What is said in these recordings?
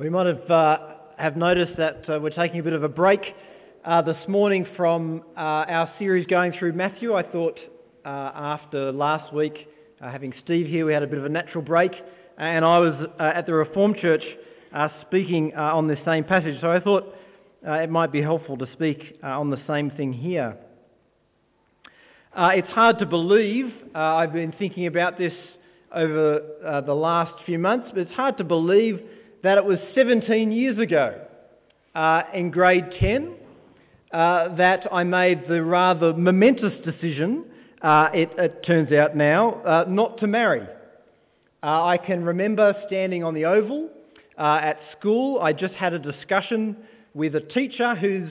We might have, uh, have noticed that uh, we're taking a bit of a break uh, this morning from uh, our series going through Matthew. I thought uh, after last week, uh, having Steve here, we had a bit of a natural break, and I was at the Reformed Church speaking on this same passage, so I thought it might be helpful to speak on the same thing here. it's hard to believe, I've been thinking about this over the last few months, but it's hard to believe that it was 17 years ago uh, in grade 10 uh, that I made the rather momentous decision, uh, it, it, turns out now, uh, not to marry. Uh, I can remember standing on the Oval uh, at school. I just had a discussion with a teacher whose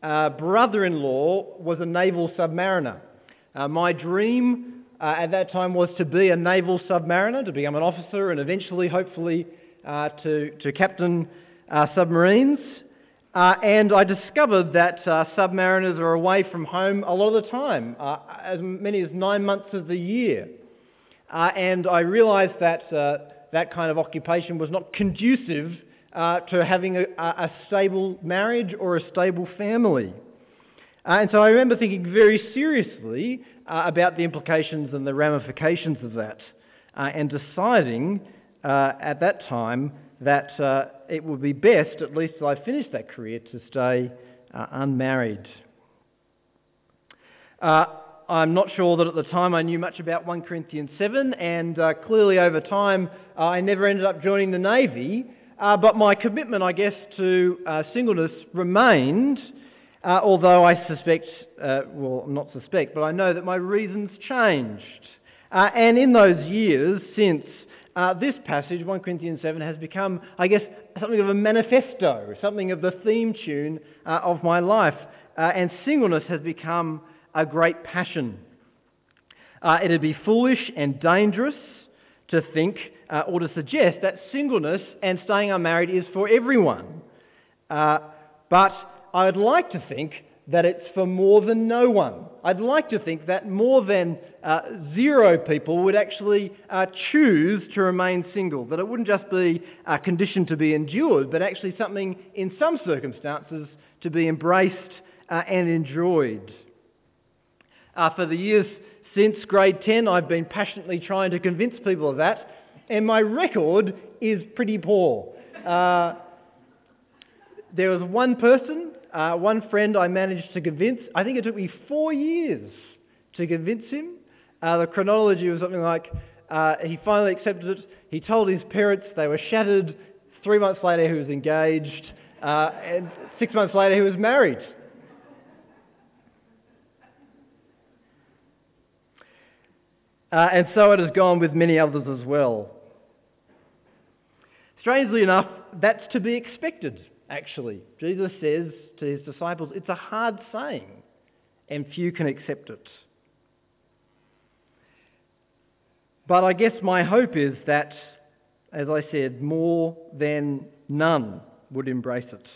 brother-in-law was a naval submariner. my dream at that time was to be a naval submariner, to become an officer and eventually, hopefully, uh, to, to captain uh, submarines. Uh, and I discovered that uh, submariners are away from home a lot of the time, uh, as many as nine months of the year. Uh, and I realised that that kind of occupation was not conducive to having a, a, stable marriage or a stable family. and so I remember thinking very seriously about the implications and the ramifications of that, and deciding uh, at that time that uh, it would be best, at least till I finished that career, to stay uh, unmarried. Uh, I'm not sure that at the time I knew much about 1 Corinthians 7, and uh, clearly over time uh, I never ended up joining the Navy. but my commitment, I guess, to singleness remained, although I suspect, well, not suspect, but I know that my reasons changed. and in those years since, uh, this passage, 1 Corinthians 7, has become, I guess, something of a manifesto, something of the theme tune uh, of my life. Uh, and singleness has become a great passion. Uh, it'd be foolish and dangerous to think uh, or to suggest that singleness and staying unmarried is for everyone. Uh, but I would like to think that it's for more than no one. I'd like to think that more than uh, zero people would actually uh, choose to remain single, that it wouldn't just be a condition to be endured, but actually something in some circumstances to be embraced uh, and enjoyed. Uh, for the years since grade 10, I've been passionately trying to convince people of that, and my record is pretty poor. Uh, there was one person uh, one friend I managed to convince, I think it took me four years to convince him. Uh, the chronology was something like uh, he finally accepted it. He told his parents they were shattered. Three months later, he was engaged. Uh, and six months later, he was married. Uh, and so it has gone with many others as well. Strangely enough, that's to be expected actually. Jesus says to his disciples, it's a hard saying, and few can accept it. But I guess my hope is that, as I said, more than none would embrace it.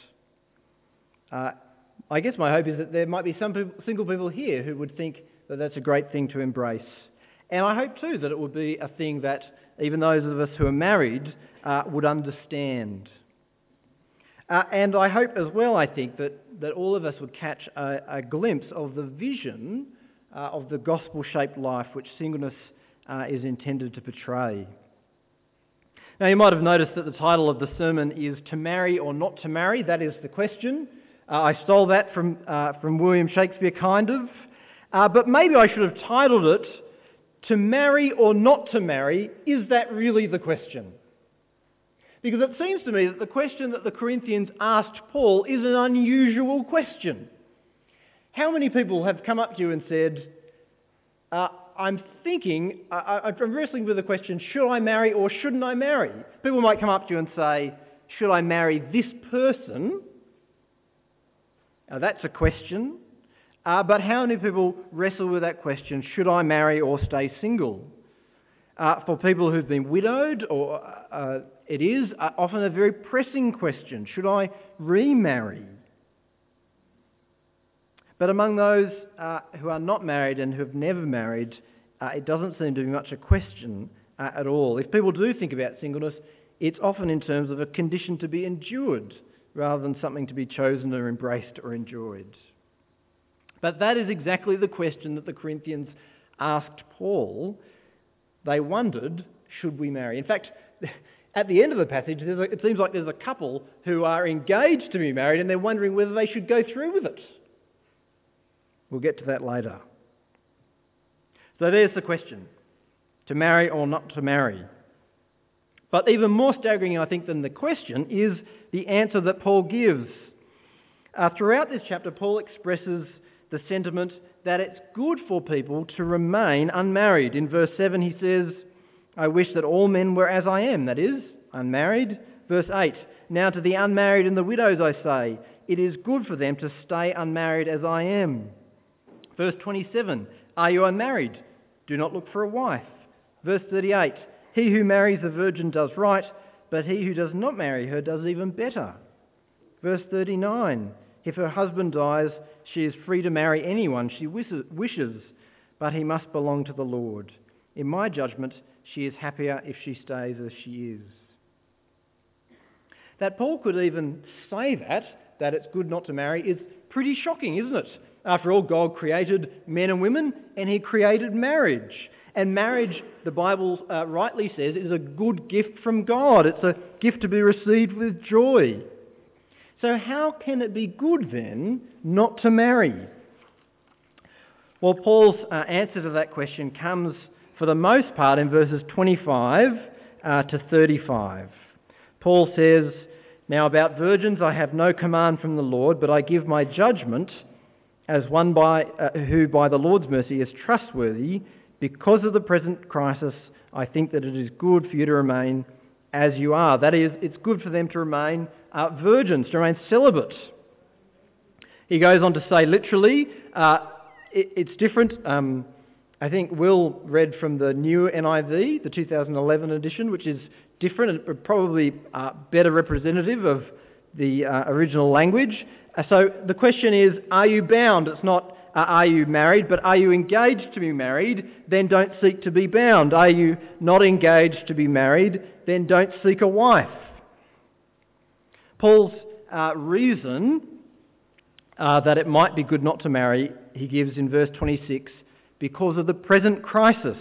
Uh, I guess my hope is that there might be some people, single people here who would think that that's a great thing to embrace. And I hope too that it would be a thing that even those of us who are married uh, would understand. Uh, and I hope as well, I think, that, that all of us would catch a, a glimpse of the vision uh, of the gospel shaped life which singleness uh, is intended to portray. Now, you might have noticed that the title of the sermon is To Marry or Not to Marry. That is the question. Uh, I stole that from, uh, from William Shakespeare, kind of. Uh, but maybe I should have titled it To Marry or Not to Marry. Is that really the question? Because it seems to me that the question that the Corinthians asked Paul is an unusual question. How many people have come up to you and said, uh, I'm thinking, I, I'm wrestling with the question, should I marry or shouldn't I marry? People might come up to you and say, should I marry this person? Now that's a question. Uh, but how many people wrestle with that question, should I marry or stay single? Uh, for people who've been widowed or uh, it is uh, often a very pressing question should I remarry? But among those uh, who are not married and who have never married, uh, it doesn't seem to be much a question uh, at all. If people do think about singleness, it's often in terms of a condition to be endured rather than something to be chosen or embraced or enjoyed. But that is exactly the question that the Corinthians asked Paul. They wondered, should we marry? In fact, at the end of the passage, a, it seems like there's a couple who are engaged to be married and they're wondering whether they should go through with it. We'll get to that later. So there's the question to marry or not to marry. But even more staggering, I think, than the question is the answer that Paul gives. Uh, throughout this chapter, Paul expresses the sentiment that it's good for people to remain unmarried. In verse 7, he says, I wish that all men were as I am, that is, unmarried. Verse 8, Now to the unmarried and the widows I say, it is good for them to stay unmarried as I am. Verse 27, Are you unmarried? Do not look for a wife. Verse 38, He who marries a virgin does right, but he who does not marry her does even better. Verse 39, If her husband dies, she is free to marry anyone she wishes, but he must belong to the Lord. In my judgment, she is happier if she stays as she is. That Paul could even say that, that it's good not to marry, is pretty shocking, isn't it? After all, God created men and women, and He created marriage. And marriage, the Bible uh, rightly says, is a good gift from God. It's a gift to be received with joy. So, how can it be good then not to marry? Well, Paul's uh, answer to that question comes for the most part in verses 25 uh, to 35. Paul says, Now about virgins I have no command from the Lord, but I give my judgment as one by, uh, who by the Lord's mercy is trustworthy. Because of the present crisis, I think that it is good for you to remain as you are. That is, it's good for them to remain uh, virgins, to remain celibate. He goes on to say, literally, uh, it, it's different. Um, I think Will read from the new NIV, the 2011 edition, which is different and probably uh, better representative of the uh, original language. Uh, so the question is, are you bound? It's not, uh, are you married, but are you engaged to be married? Then don't seek to be bound. Are you not engaged to be married? Then don't seek a wife. Paul's uh, reason uh, that it might be good not to marry, he gives in verse 26, because of the present crisis.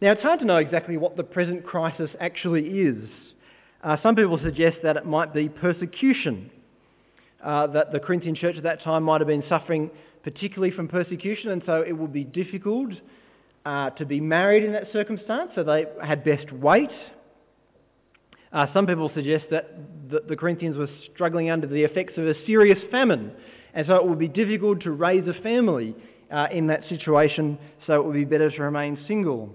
Now, it's hard to know exactly what the present crisis actually is. Uh, some people suggest that it might be persecution uh, that the Corinthian church at that time might have been suffering particularly from persecution, and so it would be difficult uh, to be married in that circumstance, so they had best wait. Uh, some people suggest that the, the Corinthians were struggling under the effects of a serious famine, and so it would be difficult to raise a family uh, in that situation, so it would be better to remain single.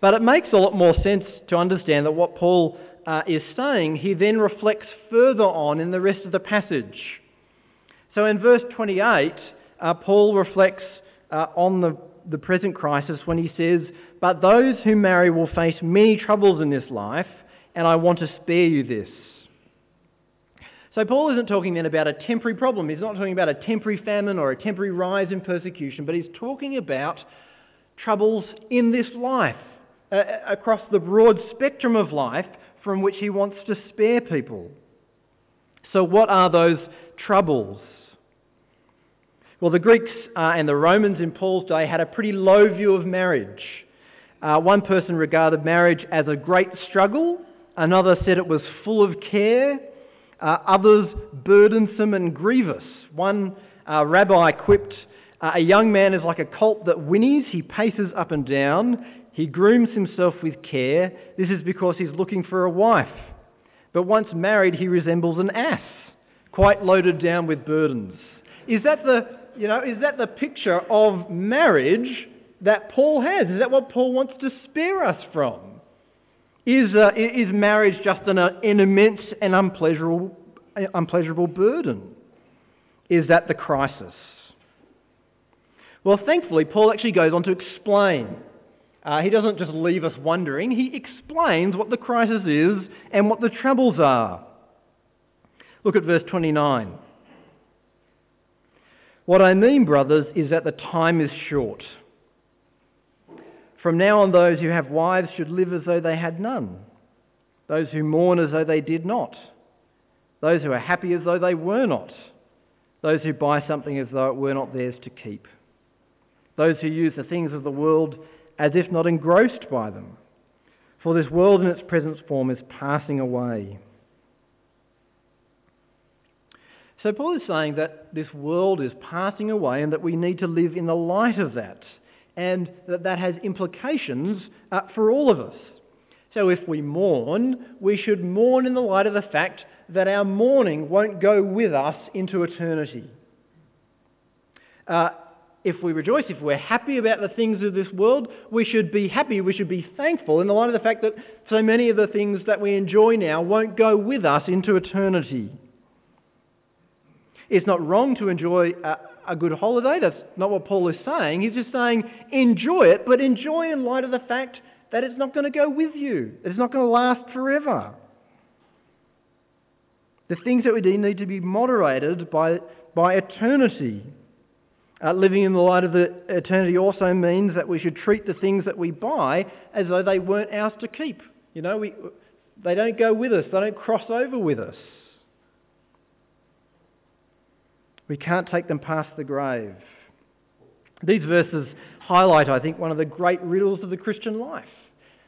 But it makes a lot more sense to understand that what Paul uh, is saying, he then reflects further on in the rest of the passage. So in verse 28, uh, Paul reflects uh, on the, the present crisis when he says, But those who marry will face many troubles in this life, and I want to spare you this. So Paul isn't talking then about a temporary problem. He's not talking about a temporary famine or a temporary rise in persecution, but he's talking about troubles in this life, uh, across the broad spectrum of life, from which he wants to spare people. So, what are those troubles? Well, the Greeks uh, and the Romans in Paul's day had a pretty low view of marriage. Uh, one person regarded marriage as a great struggle, another said it was full of care, uh, others burdensome and grievous. One uh, rabbi quipped, uh, A young man is like a colt that whinnies, he paces up and down, he grooms himself with care. This is because he's looking for a wife. But once married, he resembles an ass, quite loaded down with burdens. Is that the, you know, is that the picture of marriage that Paul has? Is that what Paul wants to spare us from? Is, uh, is marriage just an, uh, an immense and unpleasurable, unpleasurable burden? Is that the crisis? Well, thankfully, Paul actually goes on to explain uh, he doesn't just leave us wondering, he explains what the crisis is and what the troubles are. Look at verse 29. What I mean, brothers, is that the time is short. From now on, those who have wives should live as though they had none, those who mourn as though they did not, those who are happy as though they were not, those who buy something as though it were not theirs to keep, those who use the things of the world as if not engrossed by them. For this world in its present form is passing away. So Paul is saying that this world is passing away and that we need to live in the light of that and that that has implications uh, for all of us. So if we mourn, we should mourn in the light of the fact that our mourning won't go with us into eternity. Uh, if we rejoice, if we're happy about the things of this world, we should be happy, we should be thankful in the light of the fact that so many of the things that we enjoy now won't go with us into eternity. It's not wrong to enjoy a, a good holiday. That's not what Paul is saying. He's just saying enjoy it, but enjoy in light of the fact that it's not going to go with you. It's not going to last forever. The things that we do need to be moderated by, by eternity. Uh, living in the light of the eternity also means that we should treat the things that we buy as though they weren't ours to keep. You know, we, they don't go with us, they don't cross over with us. We can't take them past the grave. These verses highlight, I think, one of the great riddles of the Christian life.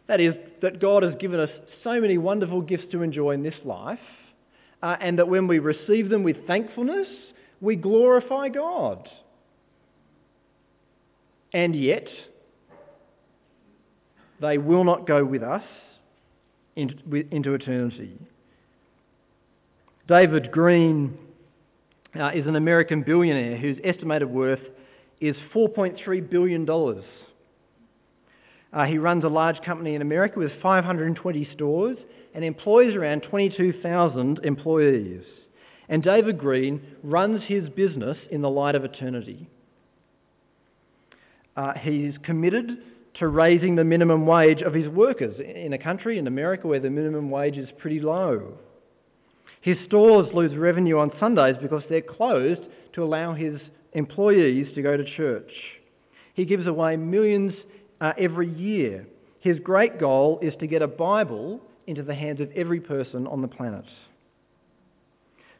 That is, that God has given us so many wonderful gifts to enjoy in this life, uh, and that when we receive them with thankfulness, we glorify God. And yet, they will not go with us into, into eternity. David Green uh, is an American billionaire whose estimated worth is $4.3 billion. Uh, he runs a large company in America with 520 stores and employs around 22,000 employees. And David Green runs his business in the light of eternity. Uh, he's committed to raising the minimum wage of his workers in a country, in America, where the minimum wage is pretty low. His stores lose revenue on Sundays because they're closed to allow his employees to go to church. He gives away millions uh, every year. His great goal is to get a Bible into the hands of every person on the planet.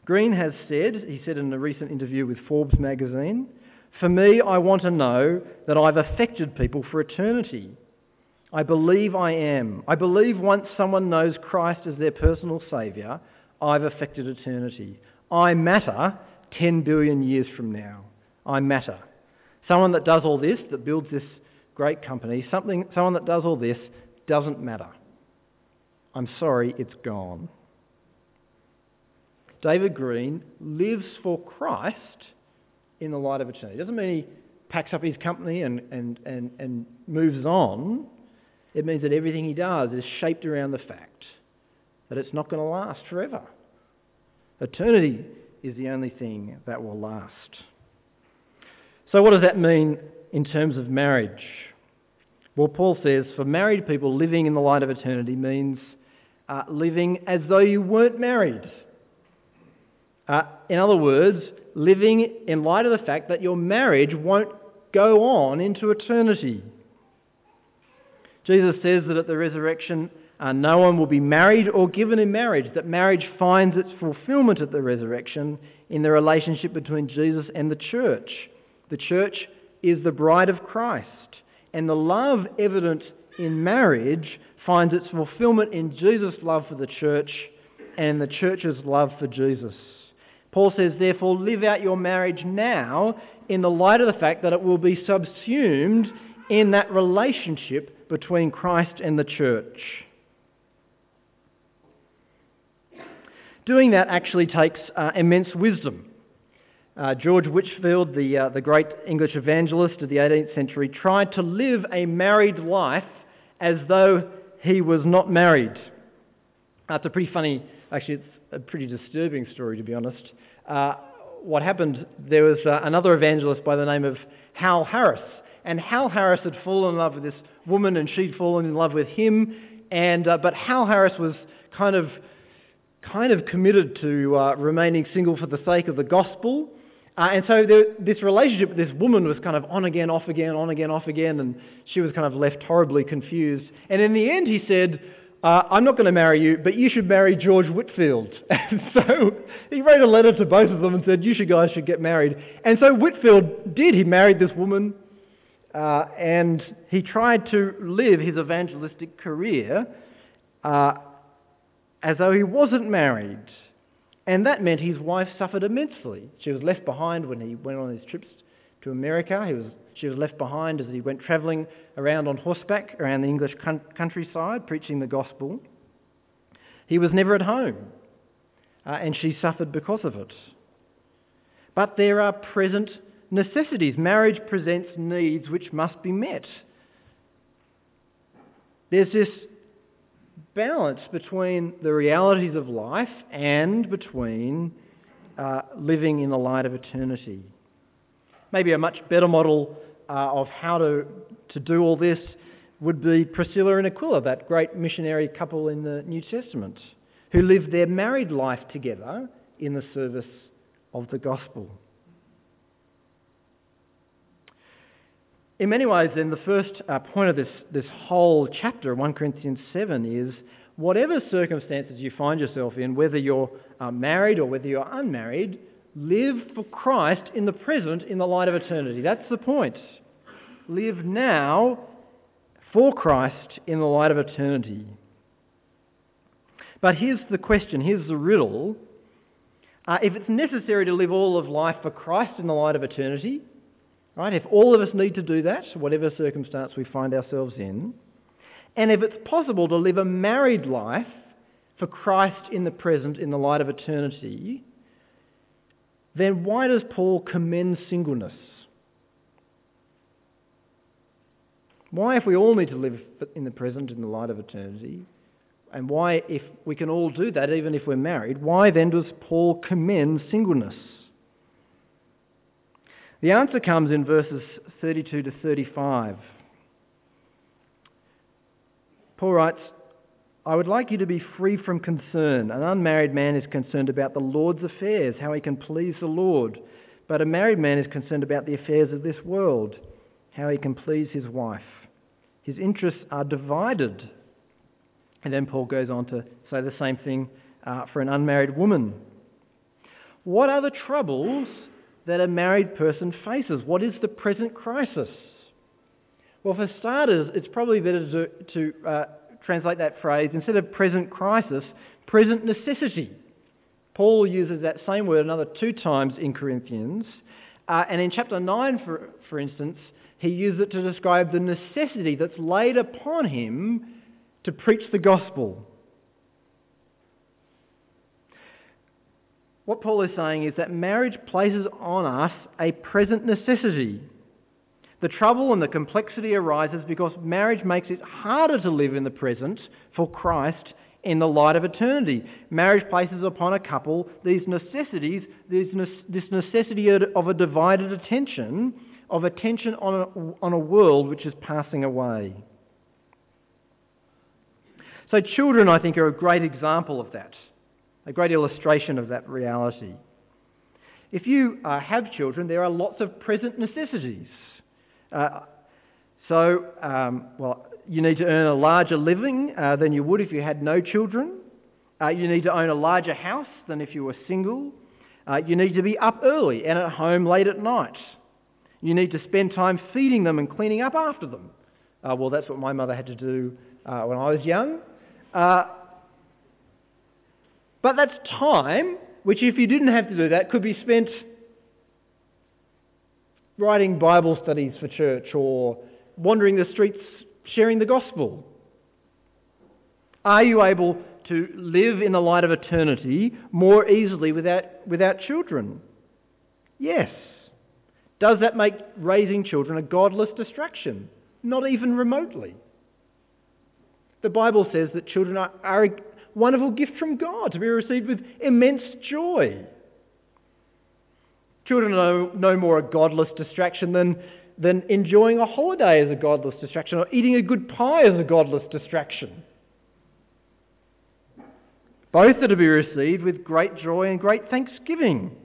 Green has said, he said in a recent interview with Forbes magazine, For me, I want to know that I've affected people for eternity. I believe I am. I believe once someone knows Christ as their personal Saviour, I've affected eternity. I matter 10 billion years from now. I matter. Someone that does all this, that builds this great company, something, someone that does all this doesn't matter. I'm sorry, it's gone. David Green lives for Christ in the light of eternity. It doesn't mean he packs up his company and, and, and, and moves on. It means that everything he does is shaped around the fact that it's not going to last forever. Eternity is the only thing that will last. So, what does that mean in terms of marriage? Well, Paul says for married people, living in the light of eternity means uh, living as though you weren't married. Uh, in other words, living in light of the fact that your marriage won't go on into eternity. Jesus says that at the resurrection, uh, no one will be married or given in marriage, that marriage finds its fulfillment at the resurrection in the relationship between Jesus and the church. The church is the bride of Christ, and the love evident in marriage finds its fulfillment in Jesus' love for the church and the church's love for Jesus. Paul says, therefore, live out your marriage now in the light of the fact that it will be subsumed in that relationship between Christ and the church. Doing that actually takes uh, immense wisdom. Uh, George Whitefield, the, uh, the great English evangelist of the 18th century, tried to live a married life as though he was not married. That's a pretty funny, actually, it's a pretty disturbing story, to be honest. Uh, what happened, there was uh, another evangelist by the name of Howell Harris, and Howell Harris had fallen in love with this woman, and she'd fallen in love with him. And uh, but Howell Harris was kind of kind of committed to uh, remaining single for the sake of the gospel. Uh, and so there, this relationship with this woman was kind of on again, off again, on again, off again, and she was kind of left horribly confused. And in the end, he said, uh, I'm not going to marry you, but you should marry George Whitefield. And so he wrote a letter to both of them and said, you should guys should get married. And so Whitefield did. He married this woman, uh, and he tried to live his evangelistic career uh, as though he wasn't married. And that meant his wife suffered immensely. She was left behind when he went on his trips to America. He was, she was left behind as he went travelling around on horseback around the English countryside preaching the gospel. He was never at home, uh, and she suffered because of it. But there are present necessities. Marriage presents needs which must be met. There's this balance between the realities of life and between uh, living in the light of eternity. Maybe a much better model uh, of how to, to do all this would be Priscilla and Aquila, that great missionary couple in the New Testament, who lived their married life together in the service of the gospel. In many ways, then, the first uh, point of this, this whole chapter, 1 Corinthians 7, is whatever circumstances you find yourself in, whether you're uh, married or whether you're unmarried, live for Christ in the present in the light of eternity. That's the point. Live now for Christ in the light of eternity. But here's the question, here's the riddle. Uh, if it's necessary to live all of life for Christ in the light of eternity, Right? If all of us need to do that, whatever circumstance we find ourselves in, and if it's possible to live a married life for Christ in the present in the light of eternity, then why does Paul commend singleness? Why, if we all need to live in the present in the light of eternity, and why, if we can all do that even if we're married, why then does Paul commend singleness? The answer comes in verses 32 to 35. Paul writes, I would like you to be free from concern. An unmarried man is concerned about the Lord's affairs, how he can please the Lord. But a married man is concerned about the affairs of this world, how he can please his wife. His interests are divided. And then Paul goes on to say the same thing uh, for an unmarried woman. What are the troubles that a married person faces? What is the present crisis? Well, for starters, it's probably better to, to uh, translate that phrase instead of present crisis, present necessity. Paul uses that same word another two times in Corinthians. Uh, and in chapter 9, for, for instance, he uses it to describe the necessity that's laid upon him to preach the gospel. What Paul is saying is that marriage places on us a present necessity. The trouble and the complexity arises because marriage makes it harder to live in the present for Christ in the light of eternity. Marriage places upon a couple these necessities, this necessity of a divided attention, of attention on a, on a world which is passing away. So, children, I think, are a great example of that a great illustration of that reality. If you uh, have children, there are lots of present necessities. Uh, so, um, well, you need to earn a larger living uh, than you would if you had no children. Uh, you need to own a larger house than if you were single. Uh, you need to be up early and at home late at night. You need to spend time feeding them and cleaning up after them. Uh, well, that's what my mother had to do when I was young. But that's time which, if you didn't have to do that, could be spent writing Bible studies for church or wandering the streets sharing the gospel. Are you able to live in the light of eternity more easily without, without children? Yes. Does that make raising children a godless distraction? Not even remotely. The Bible says that children are, are wonderful gift from God to be received with immense joy. Children are no, more a godless distraction than, than enjoying a holiday as a godless distraction or eating a good pie as a godless distraction. Both are to be received with great joy and great thanksgiving.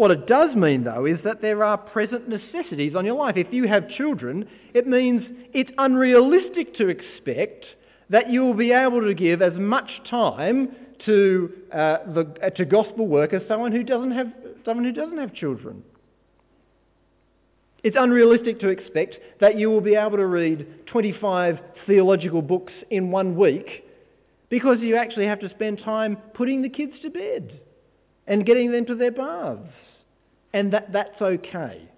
What it does mean, though, is that there are present necessities on your life. If you have children, it means it's unrealistic to expect that you will be able to give as much time to, uh, the, uh, to gospel work as someone who, doesn't have, someone who doesn't have children. It's unrealistic to expect that you will be able to read 25 theological books in one week because you actually have to spend time putting the kids to bed and getting them to their baths. And that, that's okay.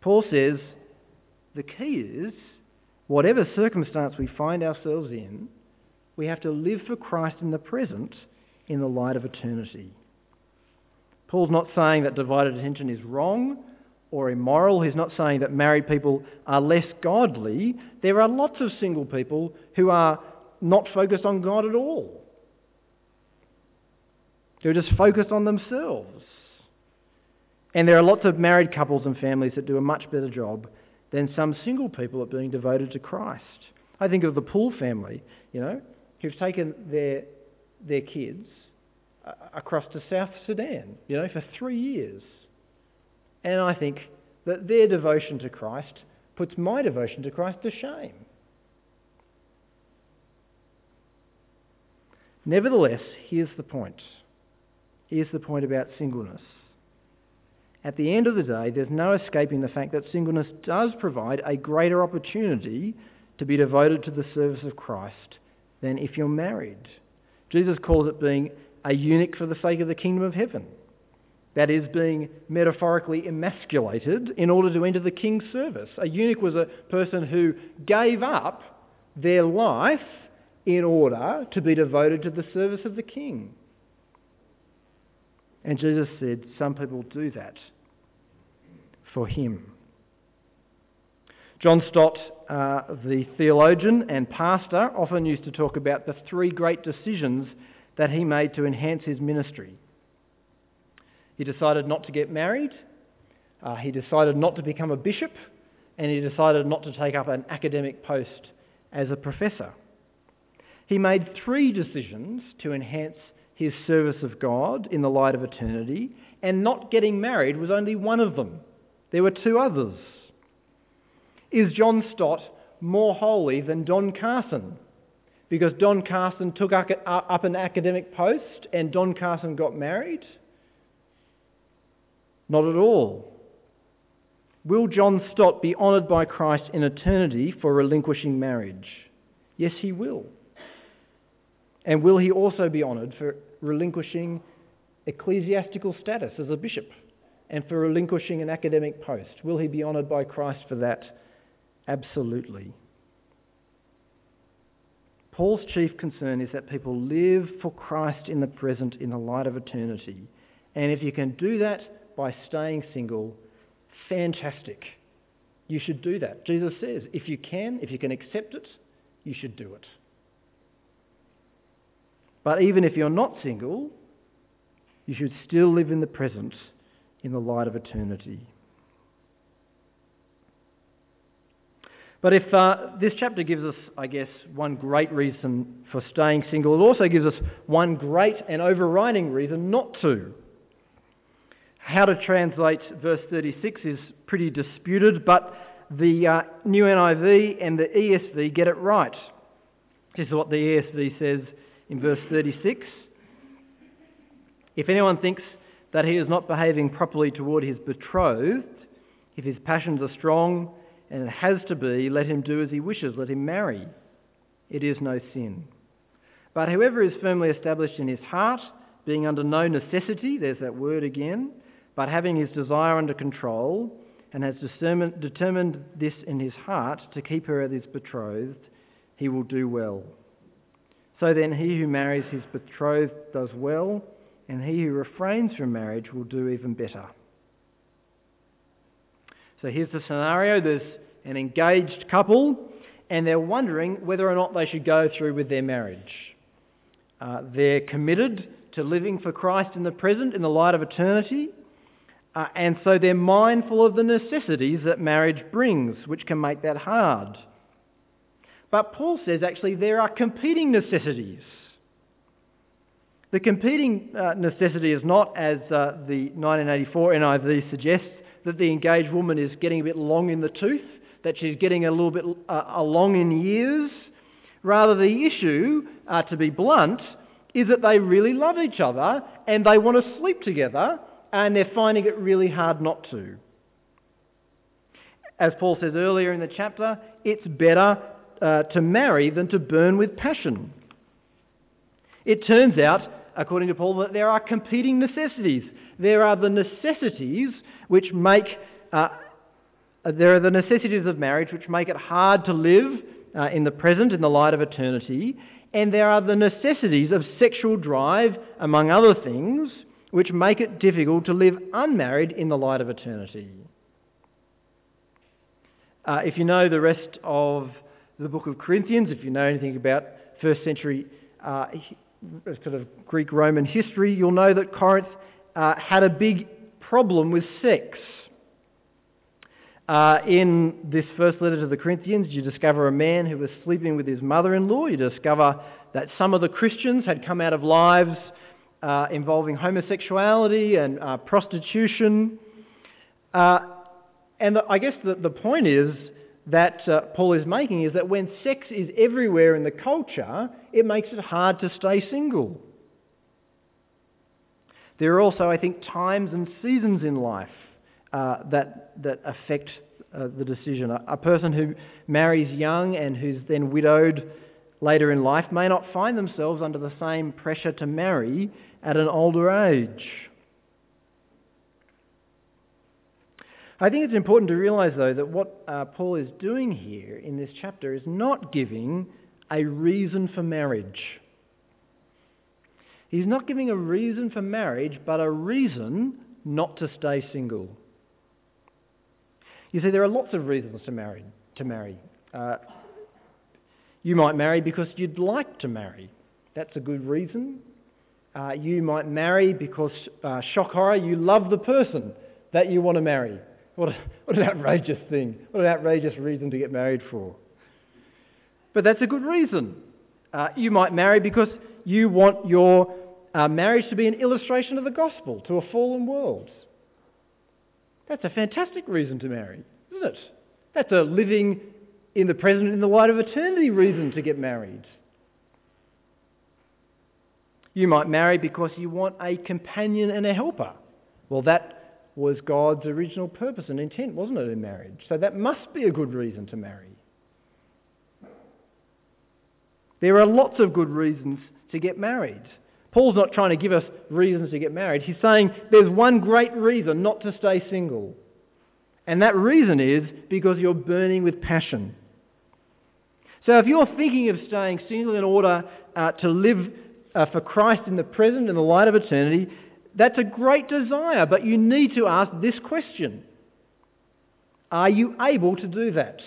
Paul says the key is whatever circumstance we find ourselves in, we have to live for Christ in the present in the light of eternity. Paul's not saying that divided attention is wrong or immoral. He's not saying that married people are less godly. There are lots of single people who are not focused on God at all. They're just focused on themselves. And there are lots of married couples and families that do a much better job than some single people at being devoted to Christ. I think of the Poole family, you know, who've taken their, their kids uh, across to South Sudan, you know, for three years. And I think that their devotion to Christ puts my devotion to Christ to shame. Nevertheless, here's the point. Here's the point about singleness. At the end of the day, there's no escaping the fact that singleness does provide a greater opportunity to be devoted to the service of Christ than if you're married. Jesus calls it being a eunuch for the sake of the kingdom of heaven. That is, being metaphorically emasculated in order to enter the king's service. A eunuch was a person who gave up their life in order to be devoted to the service of the king. And Jesus said, Some people do that for him. John Stott, uh, the theologian and pastor, often used to talk about the three great decisions that he made to enhance his ministry. He decided not to get married, uh, he decided not to become a bishop, and he decided not to take up an academic post as a professor. He made three decisions to enhance his service of God in the light of eternity, and not getting married was only one of them. There were two others. Is John Stott more holy than Don Carson? because Don Carson took up an academic post and Don Carson got married? Not at all. Will John Stott be honoured by Christ in eternity for relinquishing marriage? Yes, he will. And will he also be honoured for relinquishing ecclesiastical status as a bishop and for relinquishing an academic post? Will he be honoured by Christ for that? Absolutely. Paul's chief concern is that people live for Christ in the present in the light of eternity. And if you can do that by staying single, fantastic. You should do that. Jesus says, if you can, if you can accept it, you should do it. But even if you're not single, you should still live in the present in the light of eternity. But if uh, this chapter gives us, I guess, one great reason for staying single, it also gives us one great and overriding reason not to. How to translate verse 36 is pretty disputed, but the uh, New NIV and the ESV get it right. This is what the ESV says in verse 36. If anyone thinks that he is not behaving properly toward his betrothed, if his passions are strong, and it has to be, let him do as he wishes, let him marry. It is no sin. But whoever is firmly established in his heart, being under no necessity, there's that word again, but having his desire under control, and has determined this in his heart to keep her as his betrothed, he will do well. So then, he who marries his betrothed does well, and he who refrains from marriage will do even better. So here's the scenario there's an engaged couple, and they're wondering whether or not they should go through with their marriage. Uh, they're committed to living for Christ in the present in the light of eternity, uh, and so they're mindful of the necessities that marriage brings, which can make that hard. But Paul says actually there are competing necessities. The competing uh, necessity is not, as uh, the 1984 NIV suggests, that the engaged woman is getting a bit long in the tooth, that she's getting a little bit uh, along in years. Rather, the issue, to be blunt, is that they really love each other and they want to sleep together and they're finding it really hard not to. As Paul says earlier in the chapter, it's better uh, to marry than to burn with passion. It turns out, according to Paul, that there are competing necessities. There are the necessities which make, uh, there are the necessities of marriage which make it hard to live uh, in the present in the light of eternity, and there are the necessities of sexual drive, among other things, which make it difficult to live unmarried in the light of eternity. Uh, if you know the rest of the book of Corinthians, if you know anything about first century uh, sort of Greek Roman history, you'll know that Corinth uh, had a big problem with sex. Uh, in this first letter to the Corinthians, you discover a man who was sleeping with his mother in law. You discover that some of the Christians had come out of lives uh, involving homosexuality and uh, prostitution. Uh, and the, I guess the, the point is that uh, Paul is making is that when sex is everywhere in the culture, it makes it hard to stay single. There are also, I think, times and seasons in life uh, that, that affect uh, the decision. A, a person who marries young and who's then widowed later in life may not find themselves under the same pressure to marry at an older age. I think it's important to realise, though, that what uh, Paul is doing here in this chapter is not giving a reason for marriage. He's not giving a reason for marriage, but a reason not to stay single. You see, there are lots of reasons to marry. To marry. Uh, you might marry because you'd like to marry. That's a good reason. Uh, you might marry because, uh, shock horror, you love the person that you want to marry. What, a, what an outrageous thing. What an outrageous reason to get married for. But that's a good reason. Uh, you might marry because you want your uh, marriage to be an illustration of the gospel to a fallen world. That's a fantastic reason to marry, isn't it? That's a living in the present, in the light of eternity reason to get married. You might marry because you want a companion and a helper. Well, that was God's original purpose and intent, wasn't it, in marriage? So that must be a good reason to marry. There are lots of good reasons to get married. Paul's not trying to give us reasons to get married. He's saying there's one great reason not to stay single. And that reason is because you're burning with passion. So if you're thinking of staying single in order uh, to live uh, for Christ in the present, in the light of eternity, that's a great desire, but you need to ask this question Are you able to do that?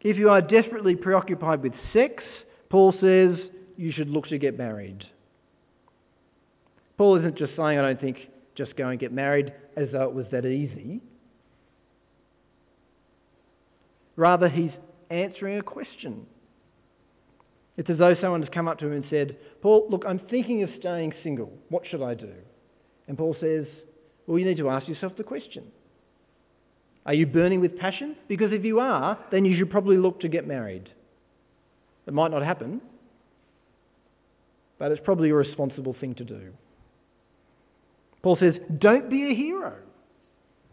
If you are desperately preoccupied with sex, Paul says you should look to get married. Paul isn't just saying, I don't think, just go and get married as though it was that easy. Rather, he's answering a question. It's as though someone has come up to him and said, Paul, look, I'm thinking of staying single. What should I do? And Paul says, Well, you need to ask yourself the question Are you burning with passion? Because if you are, then you should probably look to get married. It might not happen, but it's probably a responsible thing to do. Paul says, Don't be a hero.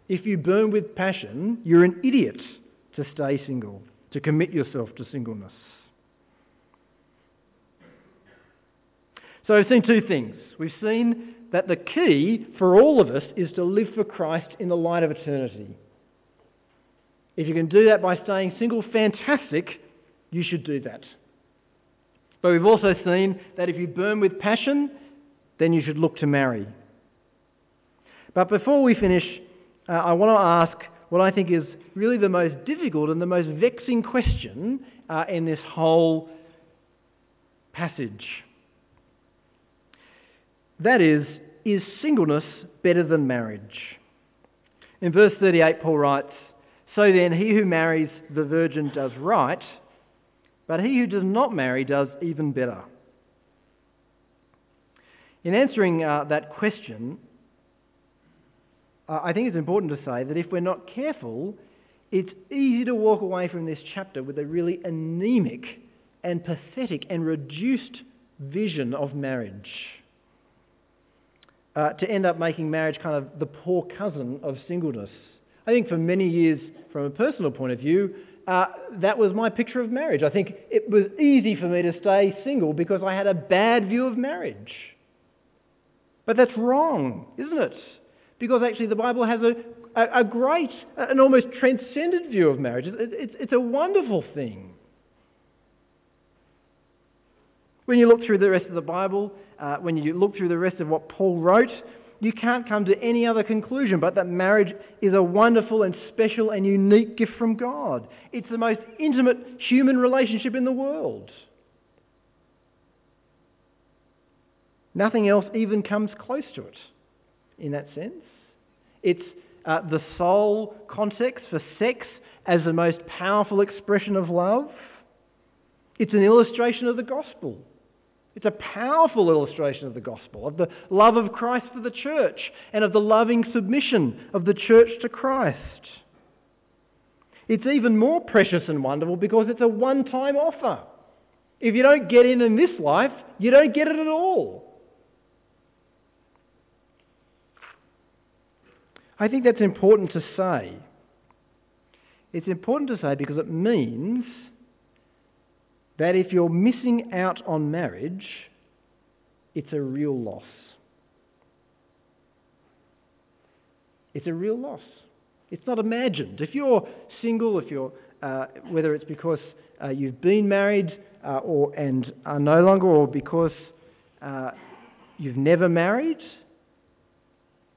If you burn with passion, you're an idiot to stay single, to commit yourself to singleness. So we've seen two things. We've seen that the key for all of us is to live for Christ in the light of eternity. If you can do that by staying single, fantastic, you should do that. But we've also seen that if you burn with passion, then you should look to marry. But before we finish, uh, I want to ask what I think is really the most difficult and the most vexing question uh, in this whole passage. That is, is singleness better than marriage? In verse 38, Paul writes, So then, he who marries the virgin does right, but he who does not marry does even better. In answering uh, that question, uh, I think it's important to say that if we're not careful, it's easy to walk away from this chapter with a really anemic and pathetic and reduced vision of marriage. Uh, to end up making marriage kind of the poor cousin of singleness. I think for many years, from a personal point of view, uh, that was my picture of marriage. I think it was easy for me to stay single because I had a bad view of marriage. But that's wrong, isn't it? Because actually, the Bible has a, a, a great, an almost transcendent view of marriage. It, it's, it's a wonderful thing. When you look through the rest of the Bible, uh, when you look through the rest of what Paul wrote, you can't come to any other conclusion but that marriage is a wonderful and special and unique gift from God. It's the most intimate human relationship in the world. Nothing else even comes close to it in that sense. It's uh, the sole context for sex as the most powerful expression of love. It's an illustration of the gospel. It's a powerful illustration of the gospel, of the love of Christ for the church, and of the loving submission of the church to Christ. It's even more precious and wonderful because it's a one time offer. If you don't get in in this life, you don't get it at all. I think that's important to say. It's important to say because it means that if you're missing out on marriage, it's a real loss. It's a real loss. It's not imagined. If you're single, if you're, uh, whether it's because uh, you've been married uh, or, and are no longer, or because uh, you've never married,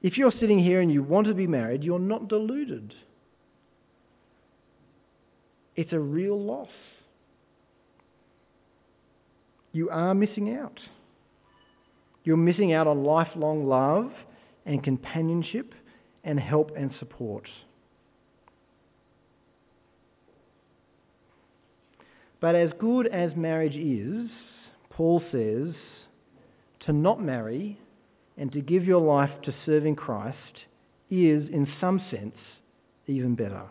if you're sitting here and you want to be married, you're not deluded. It's a real loss you are missing out. You're missing out on lifelong love and companionship and help and support. But as good as marriage is, Paul says, to not marry and to give your life to serving Christ is, in some sense, even better.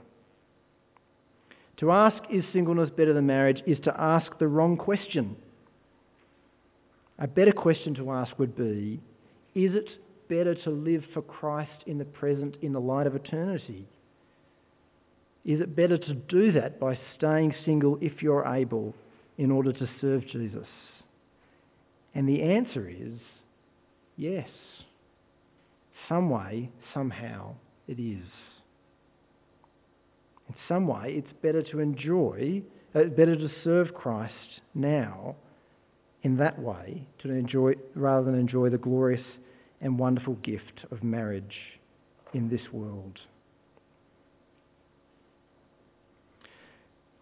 To ask, is singleness better than marriage, is to ask the wrong question. A better question to ask would be Is it better to live for Christ in the present in the light of eternity? Is it better to do that by staying single if you're able in order to serve Jesus? And the answer is yes. Some way, somehow, it is. In some way, it's better to enjoy, uh, better to serve Christ now in that way to enjoy, rather than enjoy the glorious and wonderful gift of marriage in this world.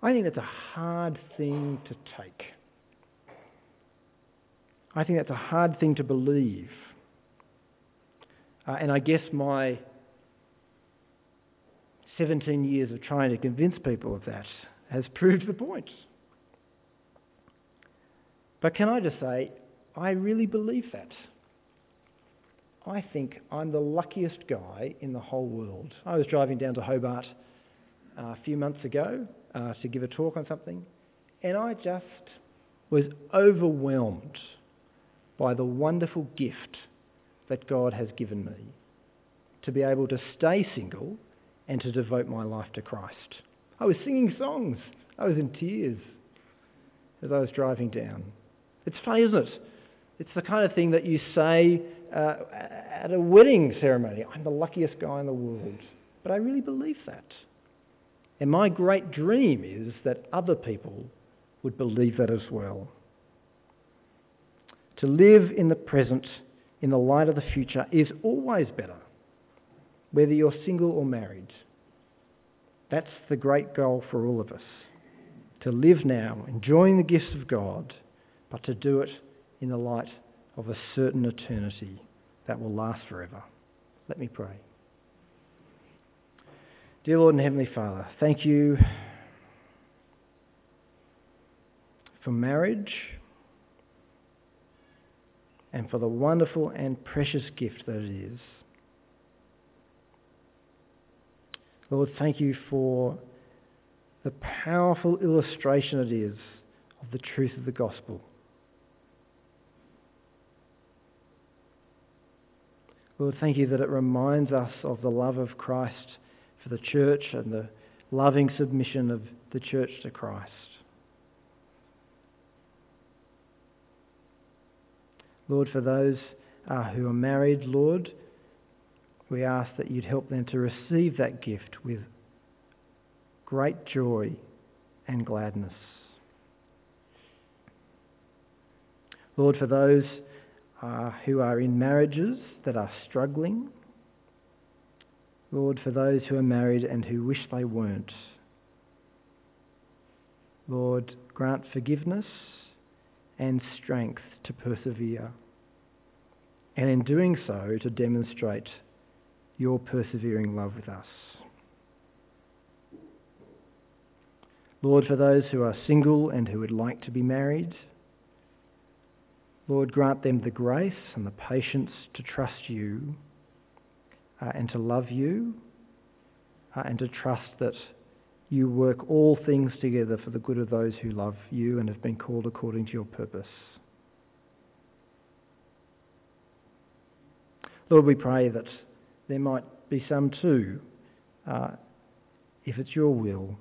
I think that's a hard thing to take. I think that's a hard thing to believe. Uh, and I guess my 17 years of trying to convince people of that has proved the point. But can I just say, I really believe that. I think I'm the luckiest guy in the whole world. I was driving down to Hobart uh, a few months ago uh, to give a talk on something, and I just was overwhelmed by the wonderful gift that God has given me to be able to stay single and to devote my life to Christ. I was singing songs. I was in tears as I was driving down. It's funny, isn't it? It's the kind of thing that you say uh, at a wedding ceremony. I'm the luckiest guy in the world. But I really believe that. And my great dream is that other people would believe that as well. To live in the present, in the light of the future, is always better, whether you're single or married. That's the great goal for all of us. To live now, enjoying the gifts of God but to do it in the light of a certain eternity that will last forever. Let me pray. Dear Lord and Heavenly Father, thank you for marriage and for the wonderful and precious gift that it is. Lord, thank you for the powerful illustration it is of the truth of the gospel. Lord, thank you that it reminds us of the love of Christ for the church and the loving submission of the church to Christ. Lord, for those uh, who are married, Lord, we ask that you'd help them to receive that gift with great joy and gladness. Lord, for those uh, who are in marriages that are struggling, Lord, for those who are married and who wish they weren't, Lord, grant forgiveness and strength to persevere, and in doing so, to demonstrate your persevering love with us. Lord, for those who are single and who would like to be married, Lord, grant them the grace and the patience to trust you uh, and to love you uh, and to trust that you work all things together for the good of those who love you and have been called according to your purpose. Lord, we pray that there might be some too, uh, if it's your will,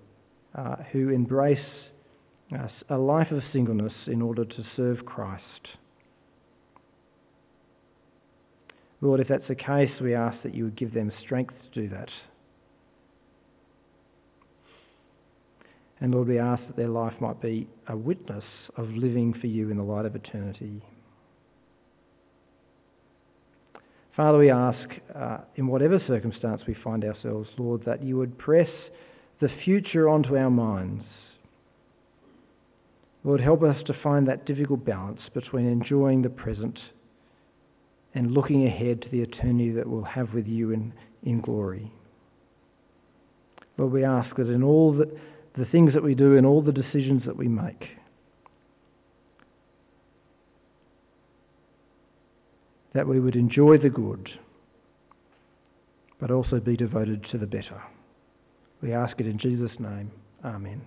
uh, who embrace uh, a life of singleness in order to serve Christ. Lord, if that's the case, we ask that you would give them strength to do that. And Lord, we ask that their life might be a witness of living for you in the light of eternity. Father, we ask, uh, in whatever circumstance we find ourselves, Lord, that you would press the future onto our minds. Lord, help us to find that difficult balance between enjoying the present and looking ahead to the eternity that we'll have with you in, in glory. Lord, we ask that in all the, the things that we do in all the decisions that we make, that we would enjoy the good, but also be devoted to the better. We ask it in Jesus' name. Amen.